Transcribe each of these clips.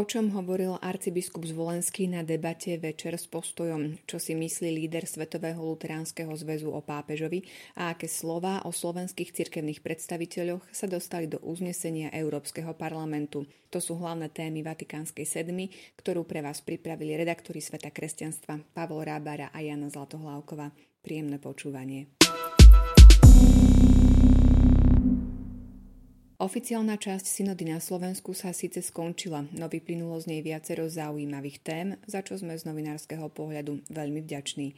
O čom hovoril arcibiskup Zvolenský na debate večer s postojom, čo si myslí líder Svetového luteránskeho zväzu o pápežovi a aké slova o slovenských cirkevných predstaviteľoch sa dostali do uznesenia Európskeho parlamentu. To sú hlavné témy Vatikánskej sedmy, ktorú pre vás pripravili redaktori Sveta kresťanstva Pavol Rábara a Jana Zlatohlávková. Príjemné počúvanie. Oficiálna časť synody na Slovensku sa síce skončila, no vyplynulo z nej viacero zaujímavých tém, za čo sme z novinárskeho pohľadu veľmi vďační.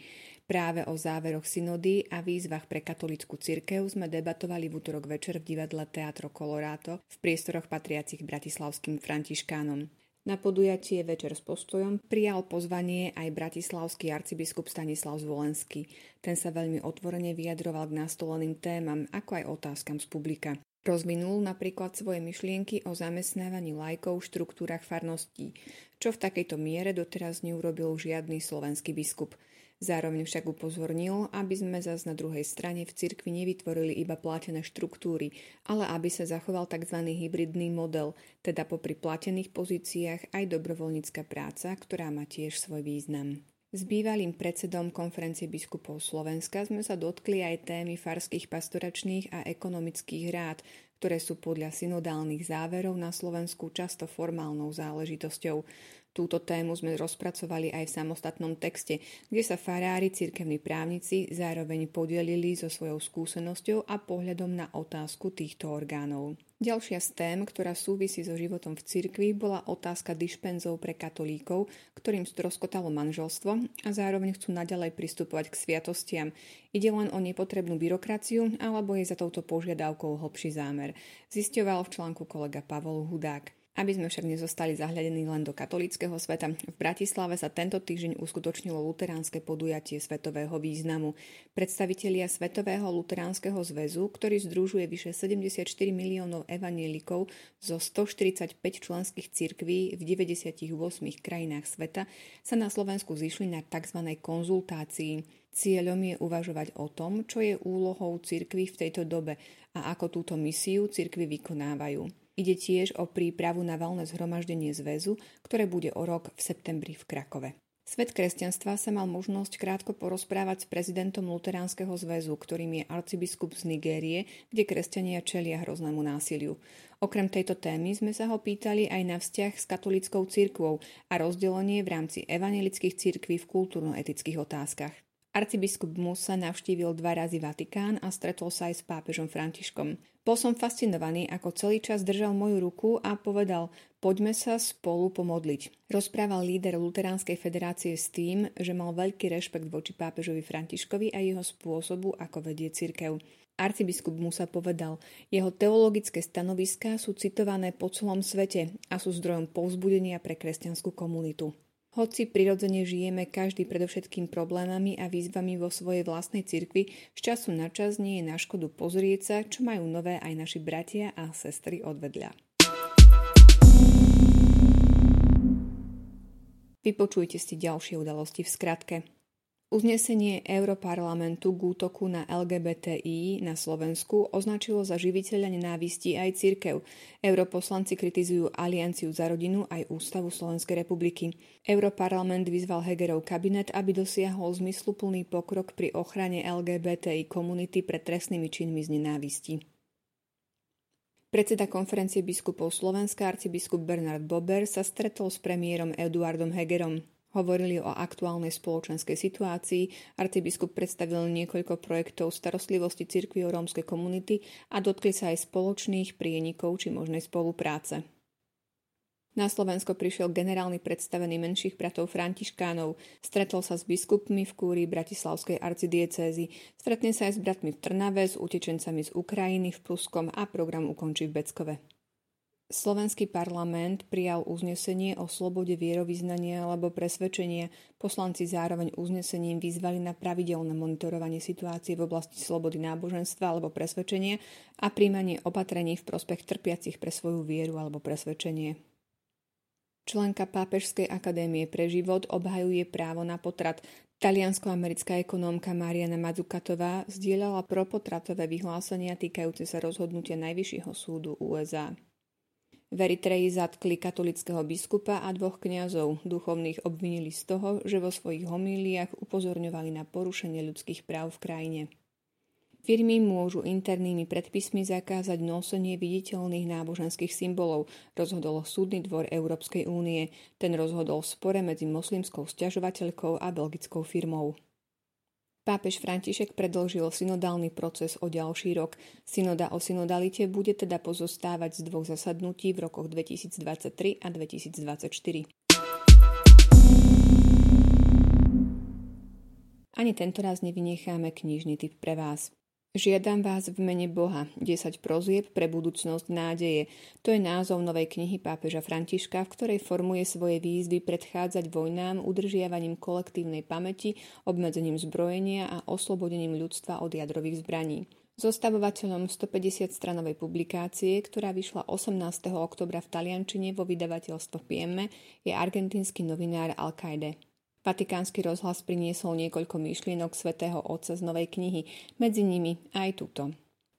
Práve o záveroch synody a výzvach pre katolickú cirkev sme debatovali v útorok večer v divadle Teatro Colorado v priestoroch patriacich bratislavským františkánom. Na podujatie Večer s postojom prijal pozvanie aj bratislavský arcibiskup Stanislav Zvolenský. Ten sa veľmi otvorene vyjadroval k nastoleným témam, ako aj otázkam z publika. Rozvinul napríklad svoje myšlienky o zamestnávaní lajkov v štruktúrach farností, čo v takejto miere doteraz neurobil žiadny slovenský biskup. Zároveň však upozornil, aby sme zas na druhej strane v cirkvi nevytvorili iba platené štruktúry, ale aby sa zachoval tzv. hybridný model, teda popri platených pozíciách aj dobrovoľnícka práca, ktorá má tiež svoj význam. S bývalým predsedom konferencie biskupov Slovenska sme sa dotkli aj témy farských pastoračných a ekonomických rád, ktoré sú podľa synodálnych záverov na Slovensku často formálnou záležitosťou. Túto tému sme rozpracovali aj v samostatnom texte, kde sa farári, cirkevní právnici zároveň podelili so svojou skúsenosťou a pohľadom na otázku týchto orgánov. Ďalšia z tém, ktorá súvisí so životom v cirkvi, bola otázka dišpenzov pre katolíkov, ktorým stroskotalo manželstvo a zároveň chcú naďalej pristupovať k sviatostiam. Ide len o nepotrebnú byrokraciu alebo je za touto požiadavkou hlbší zámer. Zisťoval v článku kolega Pavol Hudák. Aby sme však nezostali zahľadení len do katolického sveta, v Bratislave sa tento týždeň uskutočnilo luteránske podujatie svetového významu. Predstavitelia Svetového luteránskeho zväzu, ktorý združuje vyše 74 miliónov evanielikov zo 145 členských cirkví v 98 krajinách sveta, sa na Slovensku zišli na tzv. konzultácii. Cieľom je uvažovať o tom, čo je úlohou cirkvy v tejto dobe a ako túto misiu cirkvy vykonávajú. Ide tiež o prípravu na valné zhromaždenie zväzu, ktoré bude o rok v septembri v Krakove. Svet kresťanstva sa mal možnosť krátko porozprávať s prezidentom Luteránskeho zväzu, ktorým je arcibiskup z Nigérie, kde kresťania čelia hroznému násiliu. Okrem tejto témy sme sa ho pýtali aj na vzťah s katolickou cirkvou a rozdelenie v rámci evangelických cirkví v kultúrno-etických otázkach. Arcibiskup Musa navštívil dva razy Vatikán a stretol sa aj s pápežom Františkom. Bol som fascinovaný, ako celý čas držal moju ruku a povedal, poďme sa spolu pomodliť. Rozprával líder Luteránskej federácie s tým, že mal veľký rešpekt voči pápežovi Františkovi a jeho spôsobu, ako vedie cirkev. Arcibiskup Musa povedal, jeho teologické stanoviská sú citované po celom svete a sú zdrojom povzbudenia pre kresťanskú komunitu. Hoci prirodzene žijeme každý predovšetkým problémami a výzvami vo svojej vlastnej cirkvi, z času na čas nie je na škodu pozrieť sa, čo majú nové aj naši bratia a sestry odvedľa. Vypočujte si ďalšie udalosti v skratke. Uznesenie Europarlamentu k útoku na LGBTI na Slovensku označilo za živiteľa nenávisti aj cirkev. Europoslanci kritizujú Alianciu za rodinu aj Ústavu Slovenskej republiky. Europarlament vyzval Hegerov kabinet, aby dosiahol zmysluplný pokrok pri ochrane LGBTI komunity pred trestnými činmi z nenávisti. Predseda konferencie biskupov Slovenska arcibiskup Bernard Bober sa stretol s premiérom Eduardom Hegerom. Hovorili o aktuálnej spoločenskej situácii, arcibiskup predstavil niekoľko projektov starostlivosti cirkvi o rómskej komunity a dotkli sa aj spoločných prienikov či možnej spolupráce. Na Slovensko prišiel generálny predstavený menších bratov Františkánov, stretol sa s biskupmi v kúrii Bratislavskej arcidiecézy, stretne sa aj s bratmi v Trnave, s utečencami z Ukrajiny v Pruskom a program ukončí v Beckove. Slovenský parlament prijal uznesenie o slobode vierovýznania alebo presvedčenia. Poslanci zároveň uznesením vyzvali na pravidelné monitorovanie situácie v oblasti slobody náboženstva alebo presvedčenia a príjmanie opatrení v prospech trpiacich pre svoju vieru alebo presvedčenie. Členka Pápežskej akadémie pre život obhajuje právo na potrat. Taliansko-americká ekonómka Mariana Madzukatová zdieľala propotratové vyhlásenia týkajúce sa rozhodnutia Najvyššieho súdu USA. V Eritreji zatkli katolického biskupa a dvoch kňazov. Duchovných obvinili z toho, že vo svojich homíliách upozorňovali na porušenie ľudských práv v krajine. Firmy môžu internými predpismi zakázať nosenie viditeľných náboženských symbolov, rozhodol Súdny dvor Európskej únie. Ten rozhodol v spore medzi moslimskou sťažovateľkou a belgickou firmou. Pápež František predlžil synodálny proces o ďalší rok. Synoda o synodalite bude teda pozostávať z dvoch zasadnutí v rokoch 2023 a 2024. Ani tento raz nevynecháme knižný typ pre vás. Žiadam vás v mene Boha 10 prozieb pre budúcnosť nádeje. To je názov novej knihy pápeža Františka, v ktorej formuje svoje výzvy predchádzať vojnám, udržiavaním kolektívnej pamäti, obmedzením zbrojenia a oslobodením ľudstva od jadrových zbraní. Zostavovateľom 150-stranovej publikácie, ktorá vyšla 18. oktobra v Taliančine vo vydavateľstve Piemme, je argentínsky novinár Al-Qaide. Vatikánsky rozhlas priniesol niekoľko myšlienok svätého Otca z novej knihy, medzi nimi aj túto.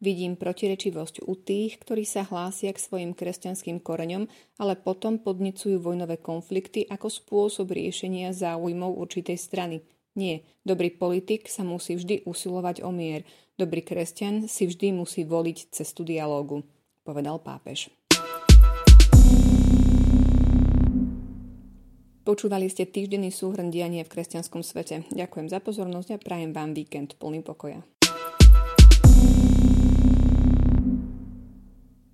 Vidím protirečivosť u tých, ktorí sa hlásia k svojim kresťanským koreňom, ale potom podnecujú vojnové konflikty ako spôsob riešenia záujmov určitej strany. Nie, dobrý politik sa musí vždy usilovať o mier, dobrý kresťan si vždy musí voliť cestu dialógu, povedal pápež. Počúvali ste týždenný súhrn diania v kresťanskom svete. Ďakujem za pozornosť a prajem vám víkend plný pokoja.